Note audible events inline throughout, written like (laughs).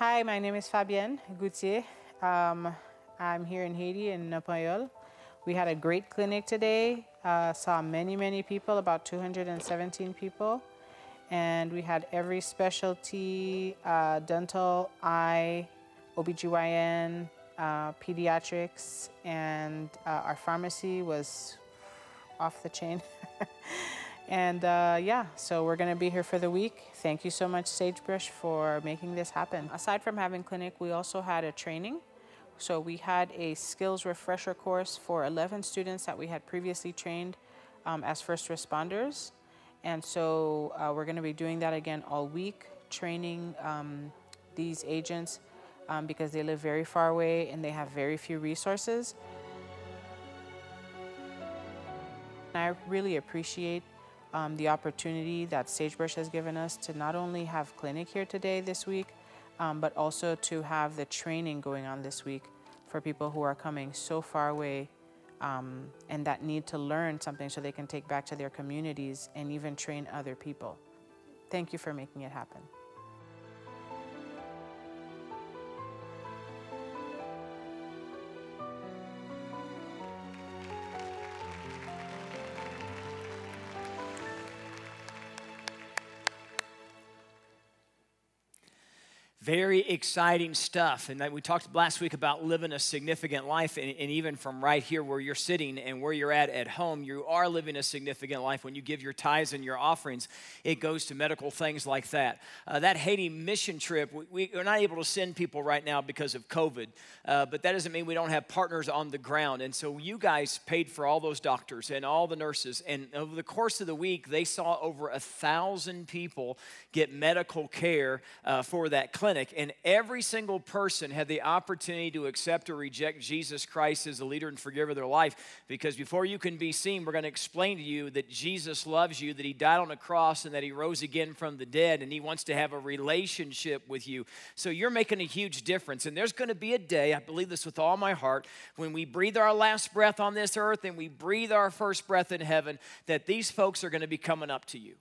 Hi, my name is Fabienne Goutier. Um, I'm here in Haiti in Napayol. We had a great clinic today. Uh, saw many, many people, about 217 people. And we had every specialty uh, dental, eye, OBGYN, uh, pediatrics, and uh, our pharmacy was off the chain. (laughs) and uh, yeah, so we're going to be here for the week. Thank you so much, Sagebrush, for making this happen. Aside from having clinic, we also had a training. So we had a skills refresher course for 11 students that we had previously trained um, as first responders. And so uh, we're going to be doing that again all week, training um, these agents um, because they live very far away and they have very few resources. I really appreciate um, the opportunity that Sagebrush has given us to not only have clinic here today this week, um, but also to have the training going on this week for people who are coming so far away um, and that need to learn something so they can take back to their communities and even train other people. Thank you for making it happen. Very exciting stuff. And we talked last week about living a significant life. And, and, even from right here where you're sitting and where you're at at home, you are living a significant life. When you give your tithes and your offerings, it goes to medical things like that. Uh, that Haiti mission trip, we, are not able to send people right now because of COVID. Uh, but that doesn't mean we don't have partners on the ground. And so you guys paid for all those doctors and all the nurses. And over the course of the week, they saw over a thousand people get medical care uh, for that clinic and every single person had the opportunity to accept or reject Jesus Christ as the leader and forgiver of their life. Because before you can be seen, we're going to explain to you that Jesus loves you, that He died on a cross, and that He rose again from the dead, and He wants to have a relationship with you. So you're making a huge difference. And there's going to be a day, I believe this with all my heart, when we breathe our last breath on this earth and we breathe our first breath in heaven, that these folks are going to be coming up to you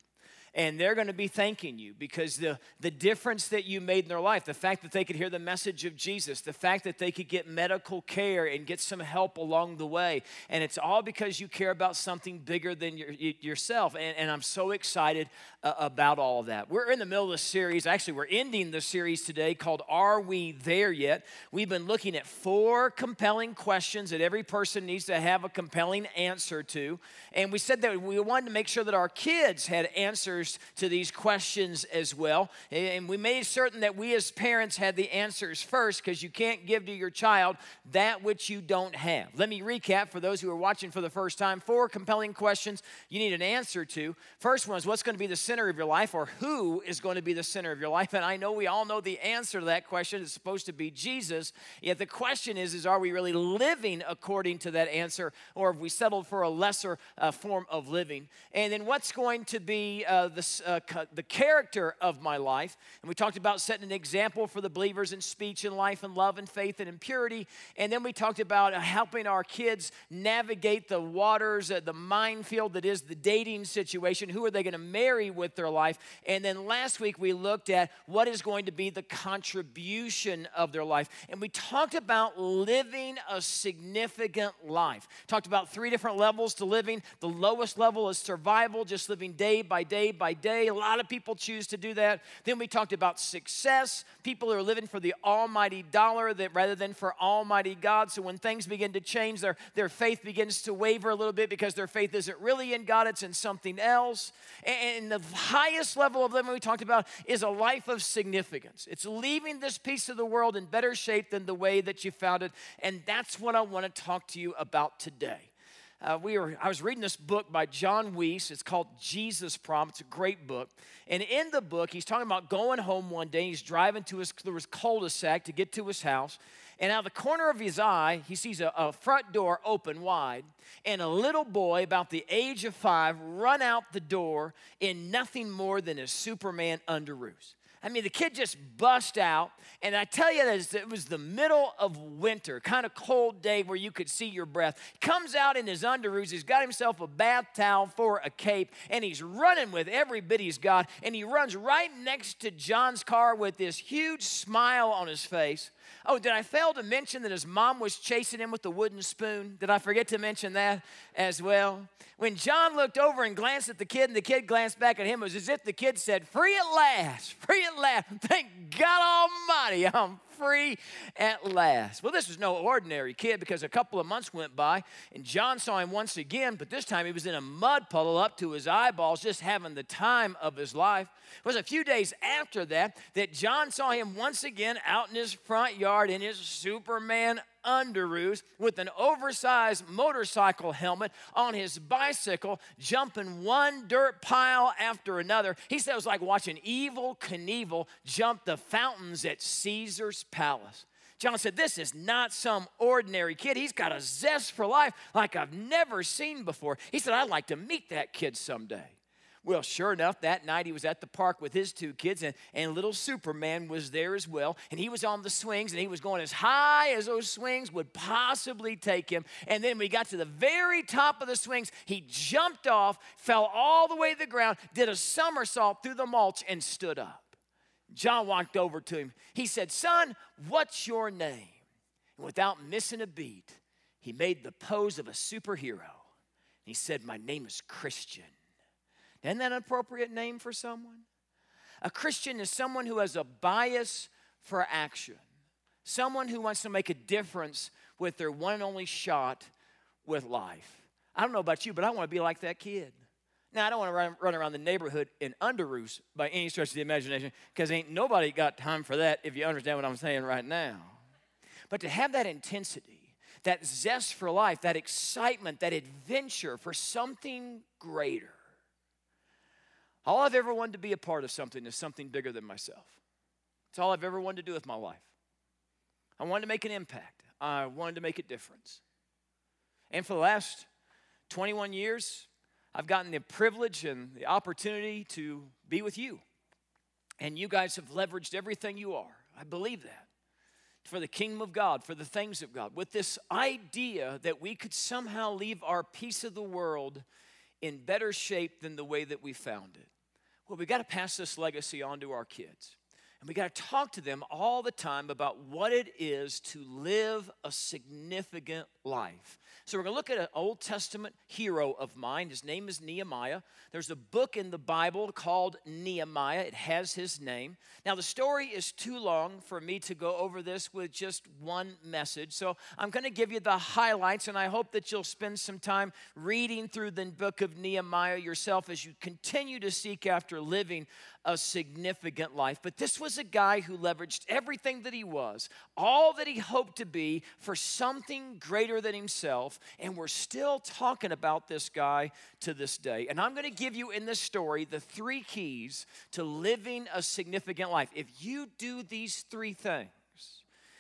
and they're going to be thanking you because the, the difference that you made in their life, the fact that they could hear the message of Jesus, the fact that they could get medical care and get some help along the way, and it's all because you care about something bigger than your, yourself. And, and I'm so excited uh, about all of that. We're in the middle of the series. Actually, we're ending the series today called Are We There Yet? We've been looking at four compelling questions that every person needs to have a compelling answer to. And we said that we wanted to make sure that our kids had answers answers to these questions as well. And we made certain that we as parents had the answers first because you can't give to your child that which you don't have. Let me recap for those who are watching for the first time four compelling questions you need an answer to. First one is what's going to be the center of your life or who is going to be the center of your life? And I know we all know the answer to that question. It's supposed to be Jesus. Yet the question is, is are we really living according to that answer or have we settled for a lesser uh, form of living? And then what's going to be uh, the, uh, the character of my life. And we talked about setting an example for the believers in speech and life and love and faith and in purity. And then we talked about helping our kids navigate the waters, uh, the minefield that is the dating situation. Who are they going to marry with their life? And then last week we looked at what is going to be the contribution of their life. And we talked about living a significant life. Talked about three different levels to living. The lowest level is survival, just living day by day by day. A lot of people choose to do that. Then we talked about success. People are living for the almighty dollar that rather than for almighty God. So when things begin to change, their, their faith begins to waver a little bit because their faith isn't really in God, it's in something else. And the highest level of living we talked about is a life of significance. It's leaving this piece of the world in better shape than the way that you found it. And that's what I want to talk to you about today uh, we were, I was reading this book by Jon Weece. It's called Jesus Prom. It's a great book. And in the book, he's talking about going home one day. He's driving to his, through his cul-de-sac to get to his house. And out of the corner of his eye, he sees a, a front door open wide and a little boy about the age of five run out the door in nothing more than a Superman underoos. I mean, the kid just bust out. And I tell you, that it was the middle of winter, kind of cold day where you could see your breath. Comes out in his underoos. He's got himself a bath towel for a cape, and he's running with every bit he's got. And he runs right next to John's car with this huge smile on his face. Oh, did I fail to mention that his mom was chasing him with the wooden spoon? Did I forget to mention that as well? When John looked over and glanced at the kid, and the kid glanced back at him, it was as if the kid said, Free at last, free at last. Thank God Almighty, I'm free at last. Well, this was no ordinary kid because a couple of months went by and John saw him once again, but this time he was in a mud puddle up to his eyeballs, just having the time of his life. It was a few days after that that John saw him once again out in his front yard in his Superman underoos with an oversized motorcycle helmet on his bicycle, jumping one dirt pile after another. He said it was like watching Evel Knievel jump the fountains at Caesar's palace. John said, This is not some ordinary kid. He's got a zest for life like I've never seen before. He said, I'd like to meet that kid someday. Well, sure enough, that night he was at the park with his two kids, and, and little Superman was there as well. And he was on the swings, and he was going as high as those swings would possibly take him. And then he got to the very top of the swings, he jumped off, fell all the way to the ground, did a somersault through the mulch, and stood up. John walked over to him. He said, Son, what's your name? And without missing a beat, he made the pose of a superhero. He said, My name is Christian. Isn't that an appropriate name for someone? A Christian is someone who has a bias for action, someone who wants to make a difference with their one and only shot with life. I don't know about you, but I want to be like that kid. Now, I don't want to run, run around the neighborhood in underoos by any stretch of the imagination because ain't nobody got time for that if you understand what I'm saying right now. But to have that intensity, that zest for life, that excitement, that adventure for something greater, all I've ever wanted to be a part of something is something bigger than myself. It's all I've ever wanted to do with my life. I wanted to make an impact, I wanted to make a difference. And for the last 21 years, I've gotten the privilege and the opportunity to be with you. And you guys have leveraged everything you are. I believe that. For the kingdom of God, for the things of God, with this idea that we could somehow leave our piece of the world in better shape than the way that we found it. Well, we got to pass this legacy on to our kids. And we got to talk to them all the time about what it is to live a significant life. So we're going to look at an Old Testament hero of mine. His name is Nehemiah. There's a book in the Bible called Nehemiah, it has his name. Now, the story is too long for me to go over this with just one message. So I'm going to give you the highlights, and I hope that you'll spend some time reading through the book of Nehemiah yourself as you continue to seek after living a significant life. But this was a guy who leveraged everything that he was, all that he hoped to be, for something greater than himself. And we're still talking about this guy to this day. And I'm going to give you in this story the three keys to living a significant life. If you do these three things,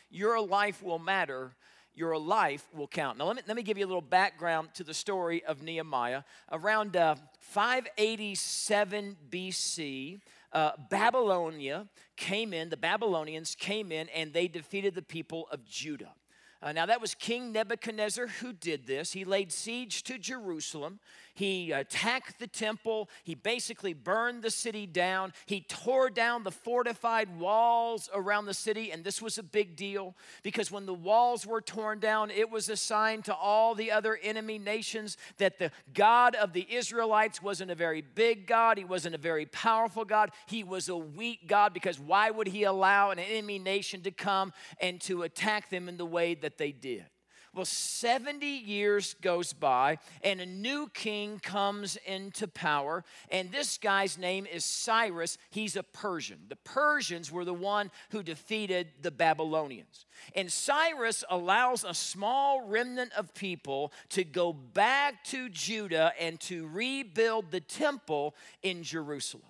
your life will matter your life will count. Now, let me, let me give you a little background to the story of Nehemiah. Around uh, 587 BC, uh, Babylonia came in, the Babylonians came in, and they defeated the people of Judah. Uh, now, that was King Nebuchadnezzar who did this. He laid siege to Jerusalem. He attacked the temple. He basically burned the city down. He tore down the fortified walls around the city. And this was a big deal because when the walls were torn down, it was a sign to all the other enemy nations that the God of the Israelites wasn't a very big God. He wasn't a very powerful God. He was a weak God because why would he allow an enemy nation to come and to attack them in the way that they did? Well, 70 years goes by, and a new king comes into power. And this guy's name is Cyrus. He's a Persian. The Persians were the one who defeated the Babylonians. And Cyrus allows a small remnant of people to go back to Judah and to rebuild the temple in Jerusalem.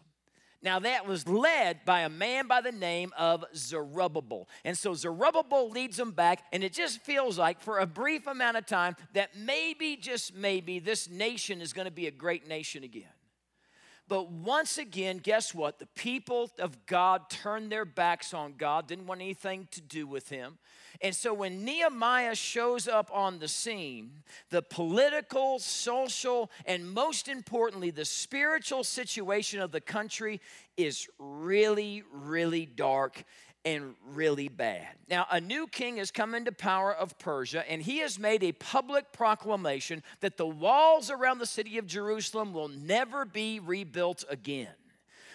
Now, that was led by a man by the name of Zerubbabel. And so Zerubbabel leads them back, and it just feels like for a brief amount of time that maybe, just maybe, this nation is going to be a great nation again. But once again, guess what? The people of God turned their backs on God, didn't want anything to do with him. And so when Nehemiah shows up on the scene, the political, social, and most importantly, the spiritual situation of the country is really, really dark and really bad. Now, a new king has come into power of Persia, and he has made a public proclamation that the walls around the city of Jerusalem will never be rebuilt again.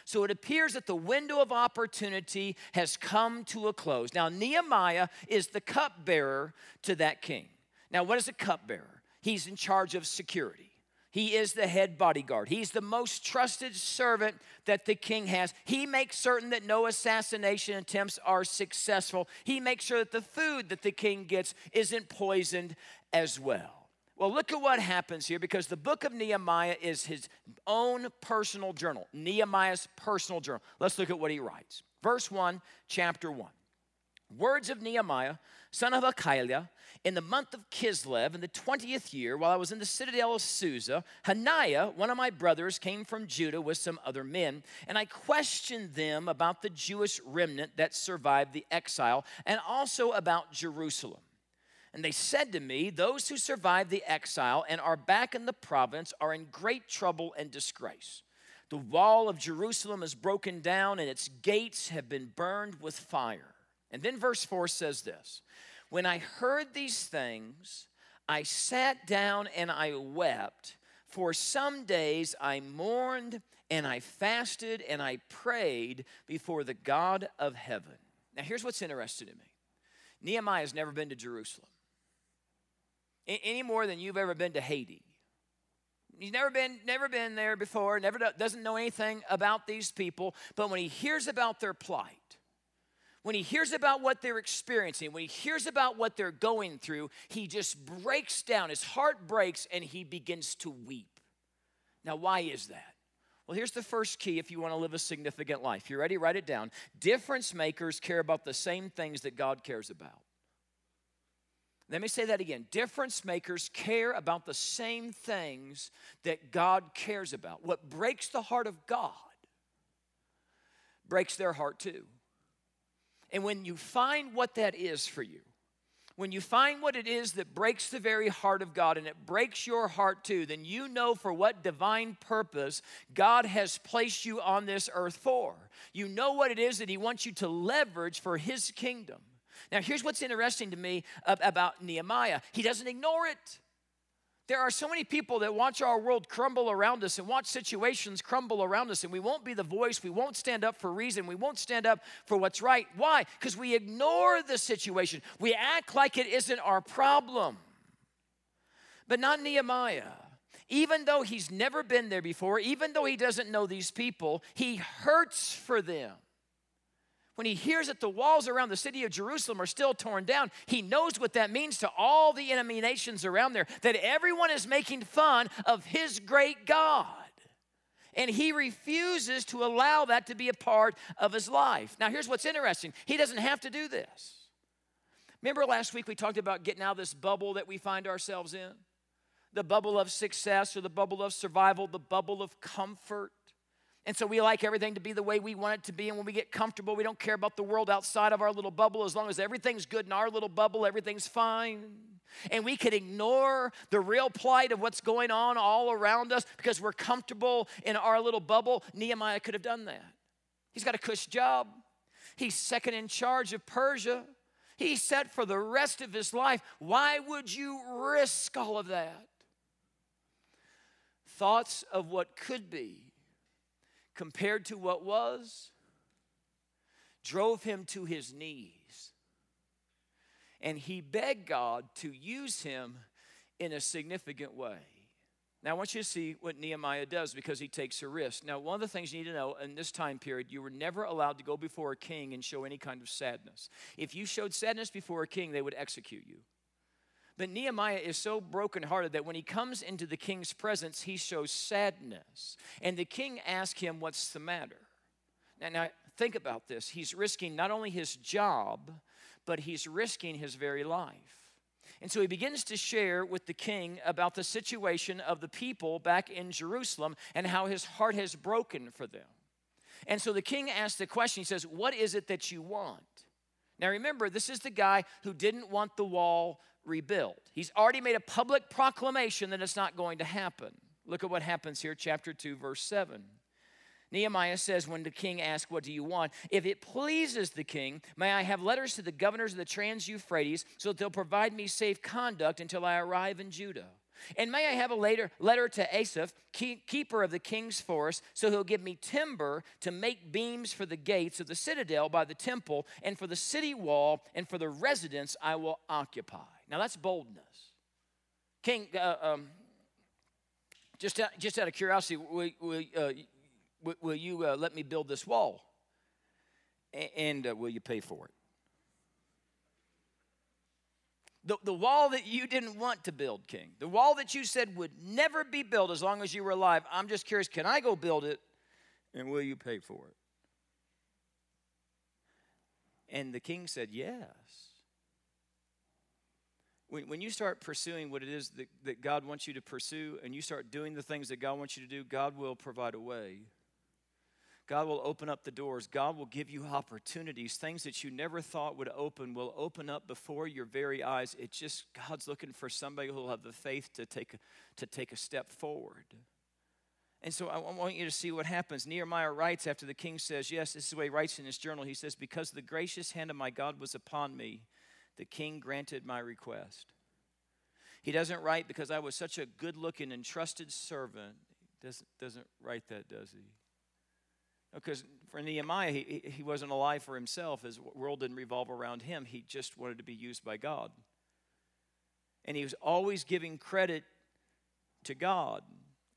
So it appears that the window of opportunity has come to a close. Now, Nehemiah is the cupbearer to that king. Now, what is a cupbearer? He's in charge of security. He is the head bodyguard. He's the most trusted servant that the king has. He makes certain that no assassination attempts are successful. He makes sure that the food that the king gets isn't poisoned as well. Well, look at what happens here because the book of Nehemiah is his own personal journal, Nehemiah's personal journal. Let's look at what he writes. Verse 1, chapter 1. Words of Nehemiah, son of Hachaliah, in the month of Kislev, in the 20th year, while I was in the citadel of Susa, Hananiah, one of my brothers, came from Judah with some other men, and I questioned them about the Jewish remnant that survived the exile and also about Jerusalem. And they said to me, Those who survived the exile and are back in the province are in great trouble and disgrace. The wall of Jerusalem is broken down and its gates have been burned with fire. And then verse 4 says this when I heard these things, I sat down and I wept. For some days I mourned and I fasted and I prayed before the God of heaven. Now, here's what's interesting to me Nehemiah has never been to Jerusalem, any more than you've ever been to Haiti. He's never been, never been there before, never doesn't know anything about these people, but when he hears about their plight, when he hears about what they're experiencing, when he hears about what they're going through, he just breaks down. His heart breaks and he begins to weep. Now, why is that? Well, here's the first key if you want to live a significant life. You ready? Write it down. Difference makers care about the same things that God cares about. Let me say that again. Difference makers care about the same things that God cares about. What breaks the heart of God breaks their heart too. And when you find what that is for you, when you find what it is that breaks the very heart of God and it breaks your heart too, then you know for what divine purpose God has placed you on this earth for. You know what it is that He wants you to leverage for His kingdom. Now, here's what's interesting to me about Nehemiah He doesn't ignore it. There are so many people that watch our world crumble around us and watch situations crumble around us, and we won't be the voice. We won't stand up for reason. We won't stand up for what's right. Why? Because we ignore the situation. We act like it isn't our problem. But not Nehemiah. Even though he's never been there before, even though he doesn't know these people, he hurts for them when he hears that the walls around the city of Jerusalem are still torn down, he knows what that means to all the enemy nations around there, that everyone is making fun of his great God. And he refuses to allow that to be a part of his life. Now, here's what's interesting he doesn't have to do this. Remember last week we talked about getting out of this bubble that we find ourselves in? The bubble of success or the bubble of survival, the bubble of comfort. And so we like everything to be the way we want it to be. And when we get comfortable, we don't care about the world outside of our little bubble. As long as everything's good in our little bubble, everything's fine. And we could ignore the real plight of what's going on all around us because we're comfortable in our little bubble. Nehemiah could have done that. He's got a cush job, he's second in charge of Persia. He's set for the rest of his life. Why would you risk all of that? Thoughts of what could be compared to what was drove him to his knees. And he begged God to use him in a significant way. Now, I want you to see what Nehemiah does because he takes a risk. Now, one of the things you need to know in this time period, you were never allowed to go before a king and show any kind of sadness. If you showed sadness before a king, they would execute you. But Nehemiah is so brokenhearted that when he comes into the king's presence, he shows sadness. And the king asks him, What's the matter? Now, think about this. He's risking not only his job, but he's risking his very life. And so he begins to share with the king about the situation of the people back in Jerusalem and how his heart has broken for them. And so the king asks the question he says, What is it that you want? Now remember, this is the guy who didn't want the wall rebuilt. He's already made a public proclamation that it's not going to happen. Look at what happens here, chapter 2, verse 7. Nehemiah says, when the king asks, What do you want? If it pleases the king, may I have letters to the governors of the Trans Euphrates so that they'll provide me safe conduct until I arrive in Judah. And may I have a later letter to Asaph, keeper of the king's forest, so he'll give me timber to make beams for the gates of the citadel by the temple, and for the city wall, and for the residence I will occupy. Now that's boldness. King, uh, um, just, out, just out of curiosity, will, will, uh, will you uh, let me build this wall? And uh, will you pay for it? The, the wall that you didn't want to build, King, the wall that you said would never be built as long as you were alive. I'm just curious, can I go build it and will you pay for it? And the king said, Yes. When, when you start pursuing what it is that, that God wants you to pursue and you start doing the things that God wants you to do, God will provide a way. God will open up the doors. God will give you opportunities. Things that you never thought would open will open up before your very eyes. It's just God's looking for somebody who will have the faith to take, to take a step forward. And so I want you to see what happens. Nehemiah writes after the king says, Yes, this is the way he writes in his journal. He says, Because the gracious hand of my God was upon me, the king granted my request. He doesn't write because I was such a good looking and trusted servant. Doesn't, doesn't write that, does he? Because for Nehemiah, he, he wasn't alive for himself. His world didn't revolve around him. He just wanted to be used by God. And he was always giving credit to God.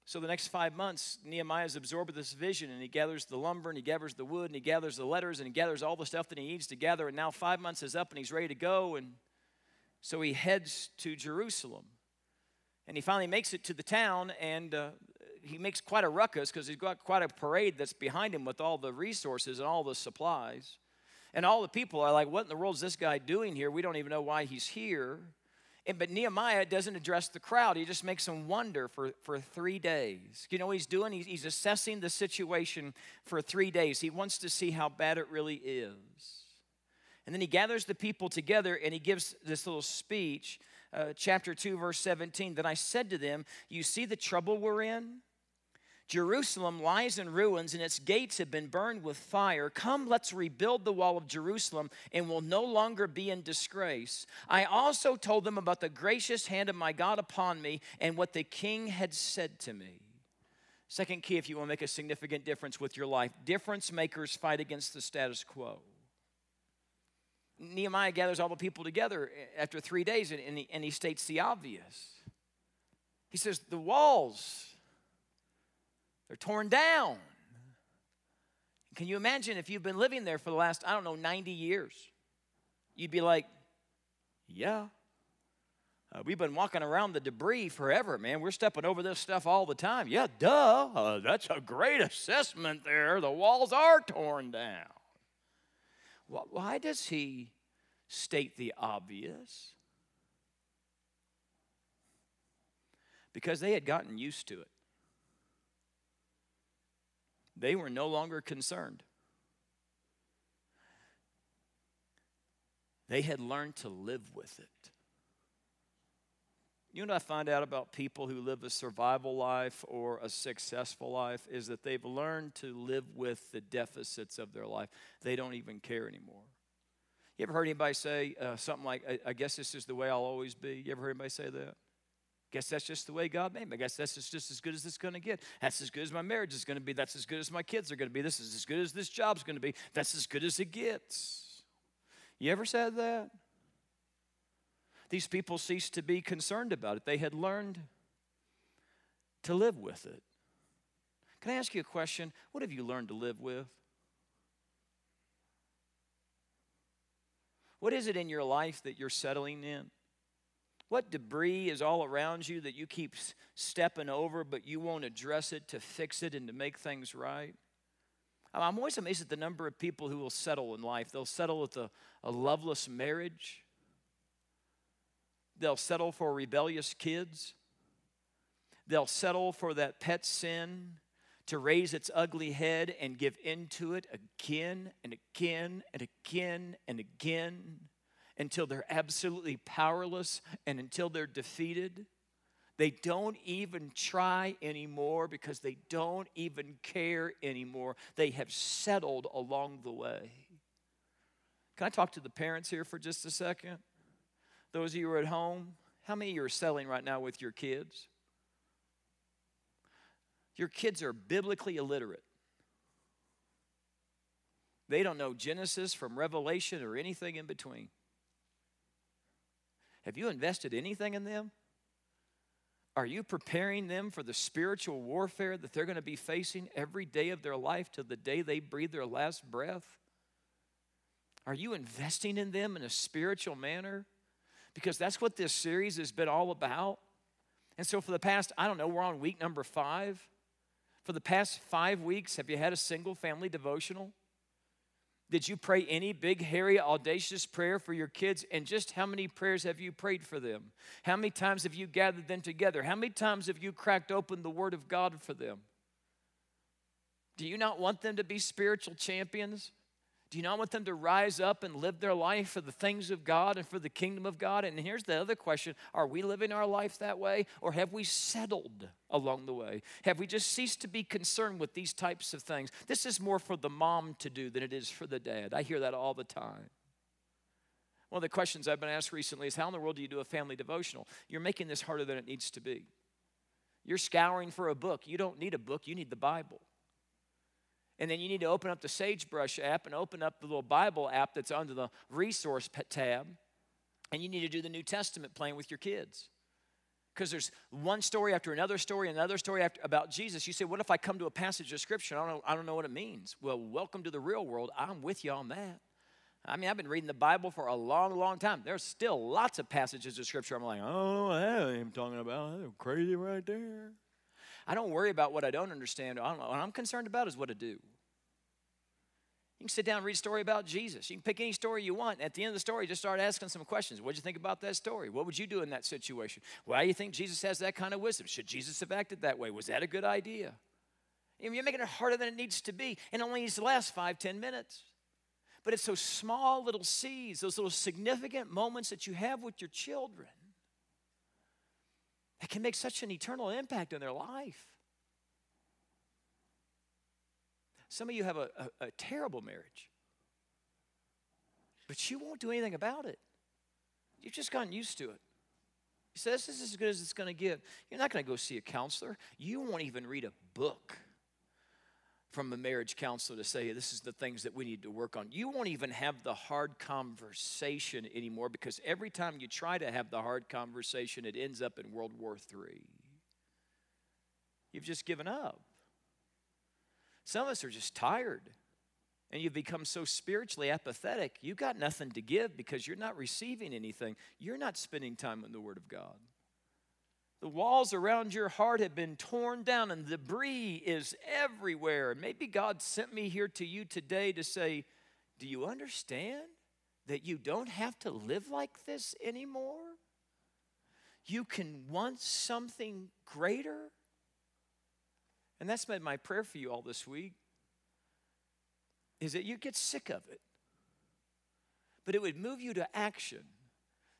So the next five months, Nehemiah is absorbed with this vision and he gathers the lumber and he gathers the wood and he gathers the letters and he gathers all the stuff that he needs to gather. And now five months is up and he's ready to go. And so he heads to Jerusalem. And he finally makes it to the town, and uh, he makes quite a ruckus because he's got quite a parade that's behind him with all the resources and all the supplies. And all the people are like, What in the world is this guy doing here? We don't even know why he's here. And, but Nehemiah doesn't address the crowd. He just makes them wonder for, for three days. You know what he's doing? He's, he's assessing the situation for three days. He wants to see how bad it really is. And then he gathers the people together and he gives this little speech, uh, chapter 2, verse 17. Then I said to them, You see the trouble we're in? Jerusalem lies in ruins and its gates have been burned with fire. Come, let's rebuild the wall of Jerusalem and we'll no longer be in disgrace. I also told them about the gracious hand of my God upon me and what the king had said to me. Second key, if you want to make a significant difference with your life, difference makers fight against the status quo. Nehemiah gathers all the people together after three days and he, states the obvious. He says, The walls they're torn down. Can you imagine if you've been living there for the last, I don't know, 90 years? You'd be like, yeah. Uh, we've been walking around the debris forever, man. We're stepping over this stuff all the time. Yeah, duh. Uh, that's a great assessment there. The walls are torn down. Why does he state the obvious? Because they had gotten used to it they were no longer concerned. They had learned to live with it. You know I find out about people who live a survival life or a successful life is that they've learned to live with the deficits of their life. They don't even care anymore. You ever heard anybody say uh, something like, I, I guess this is the way I'll always be? You ever heard anybody say that? Guess that's just the way God made me. I guess that's just, as good as it's going to get. That's as good as my marriage is going to be. That's as good as my kids are going to be. This is as good as this job's going to be. That's as good as it gets. You ever said that? These people ceased to be concerned about it. They had learned to live with it. Can I ask you a question? What have you learned to live with? What is it in your life that you're settling in? What debris is all around you that you keep stepping over, but you won't address it to fix it and to make things right? I'm always amazed at the number of people who will settle in life. They'll settle with a, a loveless marriage. They'll settle for rebellious kids. They'll settle for that pet sin to raise its ugly head and give into it again and again and again and again until they're absolutely powerless and until they're defeated. They don't even try anymore because they don't even care anymore. They have settled along the way. Can I talk to the parents here for just a second? Those of you who are at home, how many of you are selling right now with your kids? Your kids are biblically illiterate. They don't know Genesis from Revelation or anything in between. Have you invested anything in them? Are you preparing them for the spiritual warfare that they're going to be facing every day of their life till the day they breathe their last breath? Are you investing in them in a spiritual manner? Because that's what this series has been all about. And so, for the past, I don't know, we're on week number five. For the past five weeks, have you had a single family devotional? Did you pray any big, hairy, audacious prayer for your kids? And just how many prayers have you prayed for them? How many times have you gathered them together? How many times have you cracked open the Word of God for them? Do you not want them to be spiritual champions? Do you not want them to rise up and live their life for the things of God and for the kingdom of God? And here's the other question Are we living our life that way, or have we settled along the way? Have we just ceased to be concerned with these types of things? This is more for the mom to do than it is for the dad. I hear that all the time. One of the questions I've been asked recently is How in the world do you do a family devotional? You're making this harder than it needs to be. You're scouring for a book. You don't need a book, you need the Bible. And then you need to open up the Sagebrush app and open up the little Bible app that's under the resource tab. And you need to do the New Testament playing with your kids. Because there's one story after another story, another story after, about Jesus. You say, What if I come to a passage of Scripture? I don't, know, I don't know what it means. Well, welcome to the real world. I'm with you on that. I mean, I've been reading the Bible for a long, long time. There's still lots of passages of Scripture I'm like, Oh, I I'm talking about. Crazy right there. I don't worry about what I don't understand. what I'm concerned about is what to do. You can sit down and read a story about Jesus. You can pick any story you want. At the end of the story, just start asking some questions. What do you think about that story? What would you do in that situation? Why do you think Jesus has that kind of wisdom? Should Jesus have acted that way? Was that a good idea? You're making it harder than it needs to be, and only needs to last five, ten minutes. But it's those small little seeds, those little significant moments that you have with your children that can make such an eternal impact in their life. Some of you have a, a, a terrible marriage, but you won't do anything about it. You've just gotten used to it. You say, This is as good as it's going to get. You're not going to go see a counselor. You won't even read a book from a marriage counselor to say, This is the things that we need to work on. You won't even have the hard conversation anymore because every time you try to have the hard conversation, it ends up in World War III. You've just given up. Some of us are just tired and you've become so spiritually apathetic, you've got nothing to give because you're not receiving anything. You're not spending time in the Word of God. The walls around your heart have been torn down and debris is everywhere. Maybe God sent me here to you today to say, Do you understand that you don't have to live like this anymore? You can want something greater. And that's been my prayer for you all this week is that you get sick of it. But it would move you to action,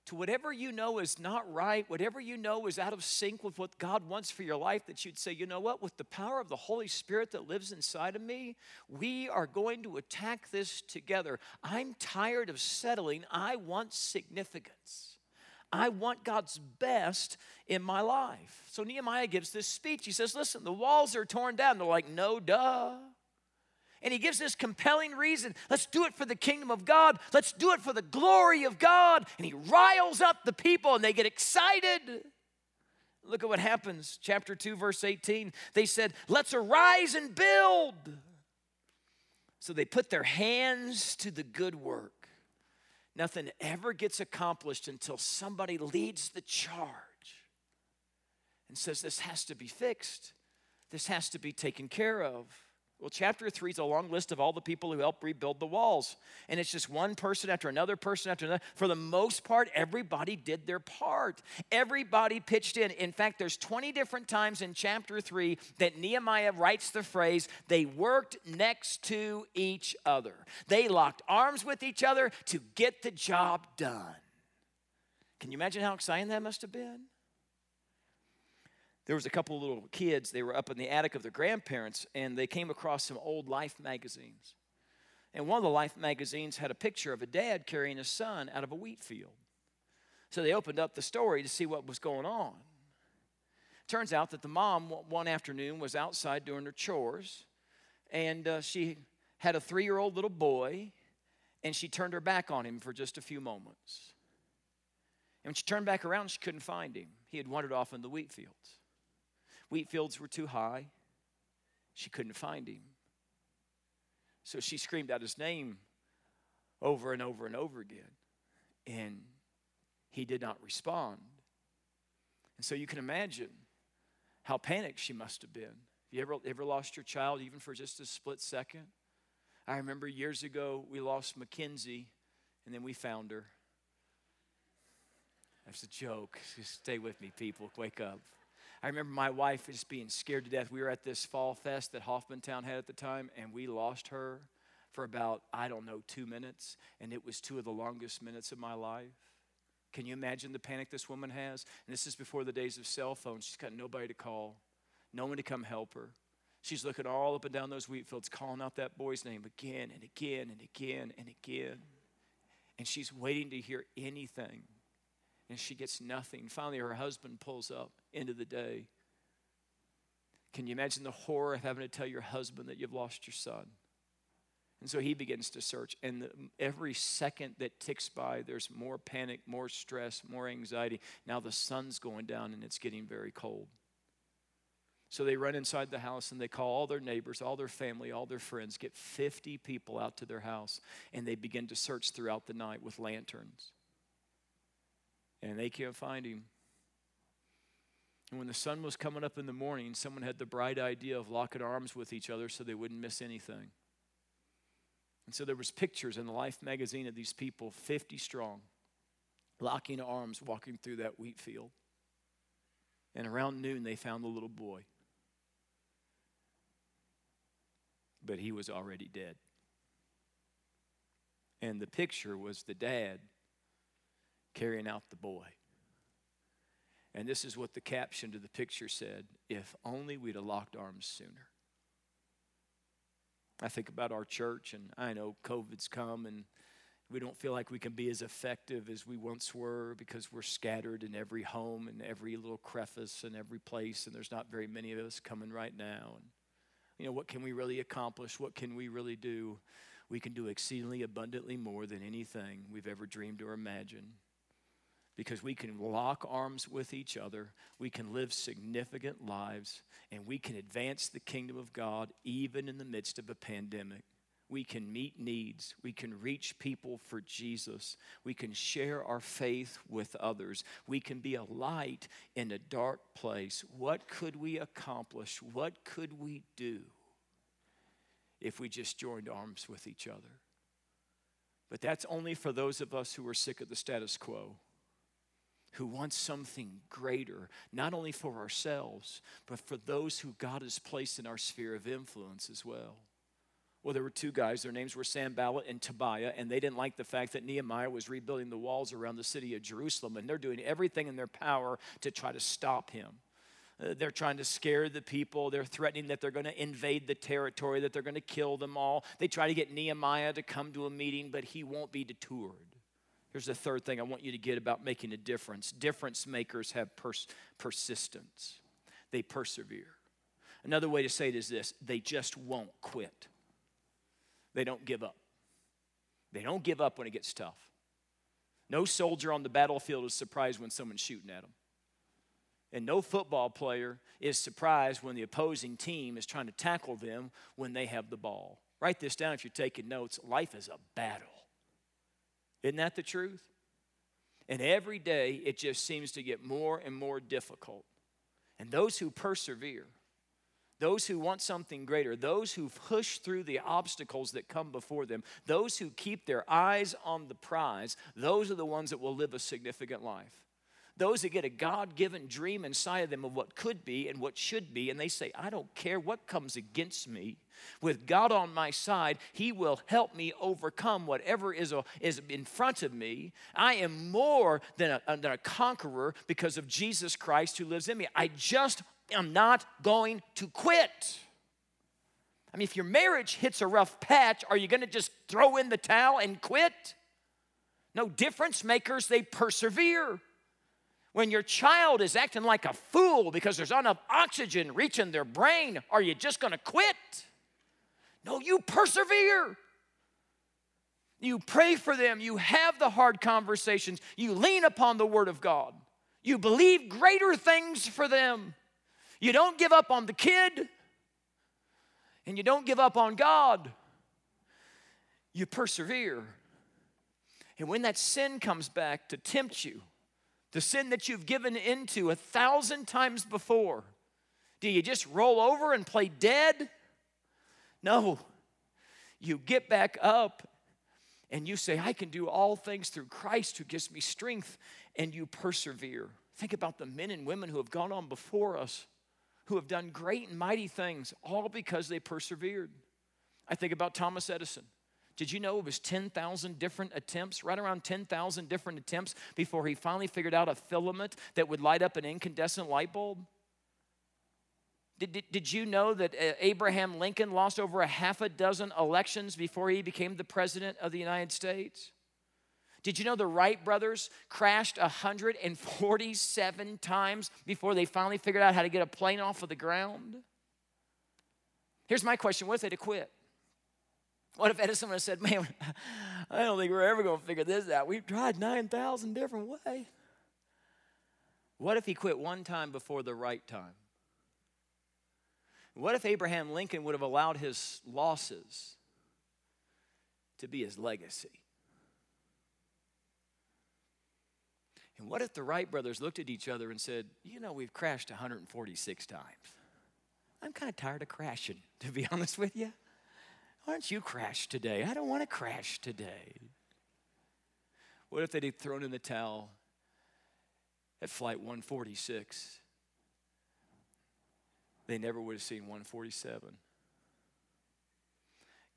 to whatever you know is not right, whatever you know is out of sync with what God wants for your life, that you'd say, you know what, with the power of the Holy Spirit that lives inside of me, we are going to attack this together. I'm tired of settling, I want significance. I want God's best in my life. So Nehemiah gives this speech. He says, Listen, the walls are torn down. They're like, No, duh. And he gives this compelling reason. Let's do it for the kingdom of God. Let's do it for the glory of God. And he riles up the people and they get excited. Look at what happens. Chapter 2, verse 18. They said, Let's arise and build. So they put their hands to the good work. Nothing ever gets accomplished until somebody leads the charge and says, This has to be fixed, this has to be taken care of. Well, chapter three is a long list of all the people who helped rebuild the walls. And it's just one person after another person after another. For the most part, everybody did their part. Everybody pitched in. In fact, there's 20 different times in chapter three that Nehemiah writes the phrase, they worked next to each other. They locked arms with each other to get the job done. Can you imagine how exciting that must have been? There was a couple little kids they were up in the attic of their grandparents and they came across some old life magazines. And one of the life magazines had a picture of a dad carrying a son out of a wheat field. So they opened up the story to see what was going on. Turns out that the mom one afternoon was outside doing her chores and uh, she had a three-year-old little boy and she turned her back on him for just a few moments. And when she turned back around she couldn't find him. He had wandered off in the wheat fields Wheat fields were too high. She couldn't find him. So she screamed out his name over and over and over again. And he did not respond. And so you can imagine how panicked she must have been. You ever, ever lost your child even for just a split second? I remember years ago we lost Mackenzie and then we found her. That's a joke. Just stay with me, people. Wake up. I remember my wife just being scared to death. We were at this fall fest that Hoffmantown had at the time, and we lost her for about, I don't know, two minutes, and it was two of the longest minutes of my life. Can you imagine the panic this woman has? And this is before the days of cell phones. She's got nobody to call, no one to come help her. She's looking all up and down those wheat fields, calling out that boy's name again and again and again and again. And she's waiting to hear anything and she gets nothing. Finally, her husband pulls up into the day. Can you imagine the horror of having to tell your husband that you've lost your son? And so he begins to search, and the, every second that ticks by, there's more panic, more stress, more anxiety. Now the sun's going down and it's getting very cold. So they run inside the house and they call all their neighbors, all their family, all their friends, get 50 people out to their house, and they begin to search throughout the night with lanterns and they can't find him. And when the sun was coming up in the morning, someone had the bright idea of locking arms with each other so they wouldn't miss anything. And so there was pictures in the Life magazine of these people, 50 strong, locking arms, walking through that wheat field. And around noon, they found the little boy. But he was already dead. And the picture was the dad carrying out the boy. And this is what the caption to the picture said if only we'd have locked arms sooner. I think about our church, and I know COVID's come, and we don't feel like we can be as effective as we once were because we're scattered in every home and every little crevice and every place, and there's not very many of us coming right now. And, you know, what can we really accomplish? What can we really do? We can do exceedingly abundantly more than anything we've ever dreamed or imagined because we can lock arms with each other, we can live significant lives, and we can advance the kingdom of God even in the midst of a pandemic. We can meet needs. We can reach people for Jesus. We can share our faith with others. We can be a light in a dark place. What could we accomplish? What could we do if we just joined arms with each other? But that's only for those of us who are sick of the status quo who wants something greater, not only for ourselves, but for those who God has placed in our sphere of influence as well. Well, there were two guys. Their names were Sanballat and Tobiah, and they didn't like the fact that Nehemiah was rebuilding the walls around the city of Jerusalem, and they're doing everything in their power to try to stop him. Uh, they're trying to scare the people. They're threatening that they're going to invade the territory, that they're going to kill them all. They try to get Nehemiah to come to a meeting, but he won't be deterred. Here's the third thing I want you to get about making a difference difference makers have pers- persistence, they persevere. Another way to say it is this they just won't quit, they don't give up. They don't give up when it gets tough. No soldier on the battlefield is surprised when someone's shooting at them. And no football player is surprised when the opposing team is trying to tackle them when they have the ball. Write this down if you're taking notes. Life is a battle. Isn't that the truth? And every day it just seems to get more and more difficult. And those who persevere, those who want something greater, those who push through the obstacles that come before them, those who keep their eyes on the prize, those are the ones that will live a significant life. Those that get a God given dream inside of them of what could be and what should be, and they say, I don't care what comes against me. With God on my side, He will help me overcome whatever is, uh, is in front of me. I am more than a, than a conqueror because of Jesus Christ who lives in me. I just am not going to quit. I mean, if your marriage hits a rough patch, are you going to just throw in the towel and quit? No, difference makers, they persevere. When your child is acting like a fool because there's not enough oxygen reaching their brain, are you just going to quit? No, you persevere. You pray for them. You have the hard conversations. You lean upon the Word of God. You believe greater things for them. You don't give up on the kid, and you don't give up on God. You persevere. And when that sin comes back to tempt you, the sin that you've given into a thousand times before, do you just roll over and play dead? No. You get back up and you say, I can do all things through Christ who gives me strength, and you persevere. Think about the men and women who have gone on before us who have done great and mighty things, all because they persevered. I think about Thomas Edison. Did you know it was 10,000 different attempts, right around 10,000 different attempts before he finally figured out a filament that would light up an incandescent light bulb? Did, did, did, you know that uh, Abraham Lincoln lost over a half a dozen elections before he became the president of the United States? Did you know the Wright brothers crashed 147 times before they finally figured out how to get a plane off of the ground? Here's my question what if they'd have quit? What if Edison would have said, Man, (laughs) I don't think we're ever going to figure this out. We've tried 9,000 different ways. What if he quit one time before the right time? What if Abraham Lincoln would have allowed his losses to be his legacy? And what if the Wright brothers looked at each other and said, You know, we've crashed 146 times. I'm kind of tired of crashing, (laughs) to be honest with you. Why don't you crash today? I don't want to crash today. What if they'd thrown in the towel at flight 146? They never would have seen 147.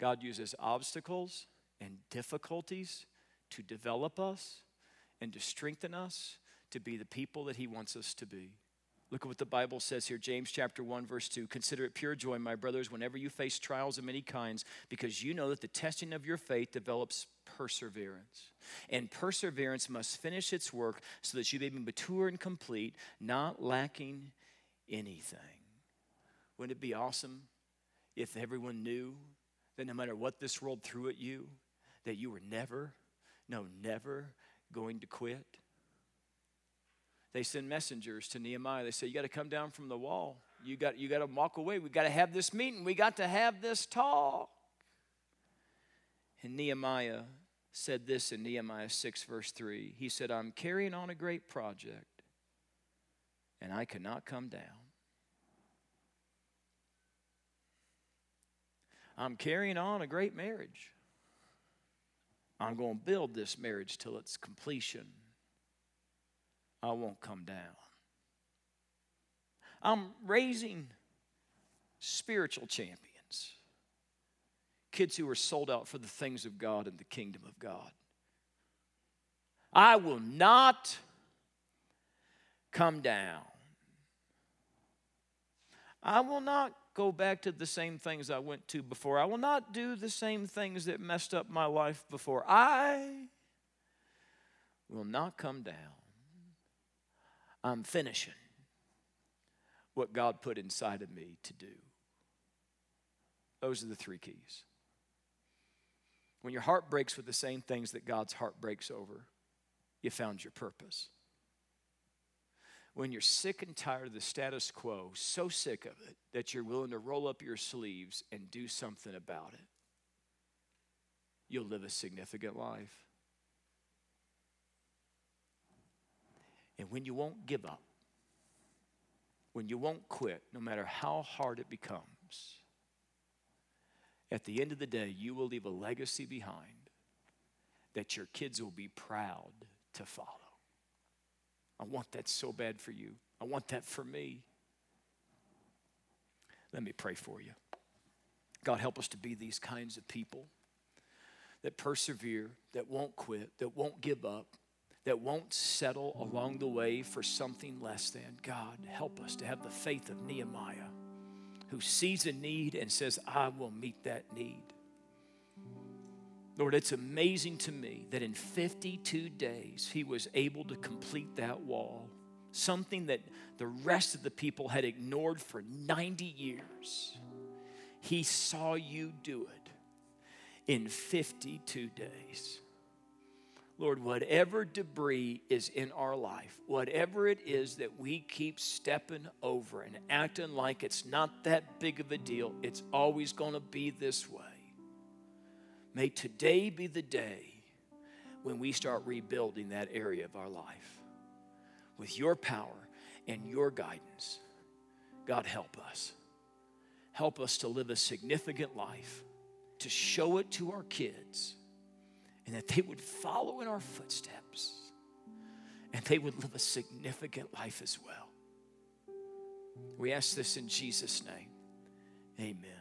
God uses obstacles and difficulties to develop us and to strengthen us to be the people that He wants us to be. Look at what the Bible says here, James chapter 1, verse 2. Consider it pure joy, my brothers, whenever you face trials of many kinds, because you know that the testing of your faith develops perseverance. And perseverance must finish its work so that you may be mature and complete, not lacking anything. Wouldn't it be awesome if everyone knew that no matter what this world threw at you, that you were never, no, never going to quit? They send messengers to Nehemiah. They say, You got to come down from the wall. You got, you got to walk away. We got to have this meeting. We got to have this talk. And Nehemiah said this in Nehemiah 6, verse 3. He said, I'm carrying on a great project, and I cannot come down. I'm carrying on a great marriage. I'm going to build this marriage till its completion. I won't come down. I'm raising spiritual champions, kids who are sold out for the things of God and the kingdom of God. I will not come down. I will not go back to the same things I went to before. I will not do the same things that messed up my life before. I will not come down. I'm finishing what God put inside of me to do. Those are the three keys. When your heart breaks with the same things that God's heart breaks over, you found your purpose. When you're sick and tired of the status quo, so sick of it that you're willing to roll up your sleeves and do something about it, you'll live a significant life. And when you won't give up, when you won't quit, no matter how hard it becomes, at the end of the day, you will leave a legacy behind that your kids will be proud to follow. I want that so bad for you. I want that for me. Let me pray for you. God, help us to be these kinds of people that persevere, that won't quit, that won't give up, that won't settle along the way for something less than. God, help us to have the faith of Nehemiah, who sees a need and says, I will meet that need. Lord, it's amazing to me that in 52 days he was able to complete that wall, something that the rest of the people had ignored for 90 years. He saw you do it in 52 days. Lord, whatever debris is in our life, whatever it is that we keep stepping over and acting like it's not that big of a deal, it's always going to be this way. May today be the day when we start rebuilding that area of our life with your power and your guidance. God, help us. Help us to live a significant life, to show it to our kids and that they would follow in our footsteps and they would live a significant life as well. We ask this in Jesus' name. Amen.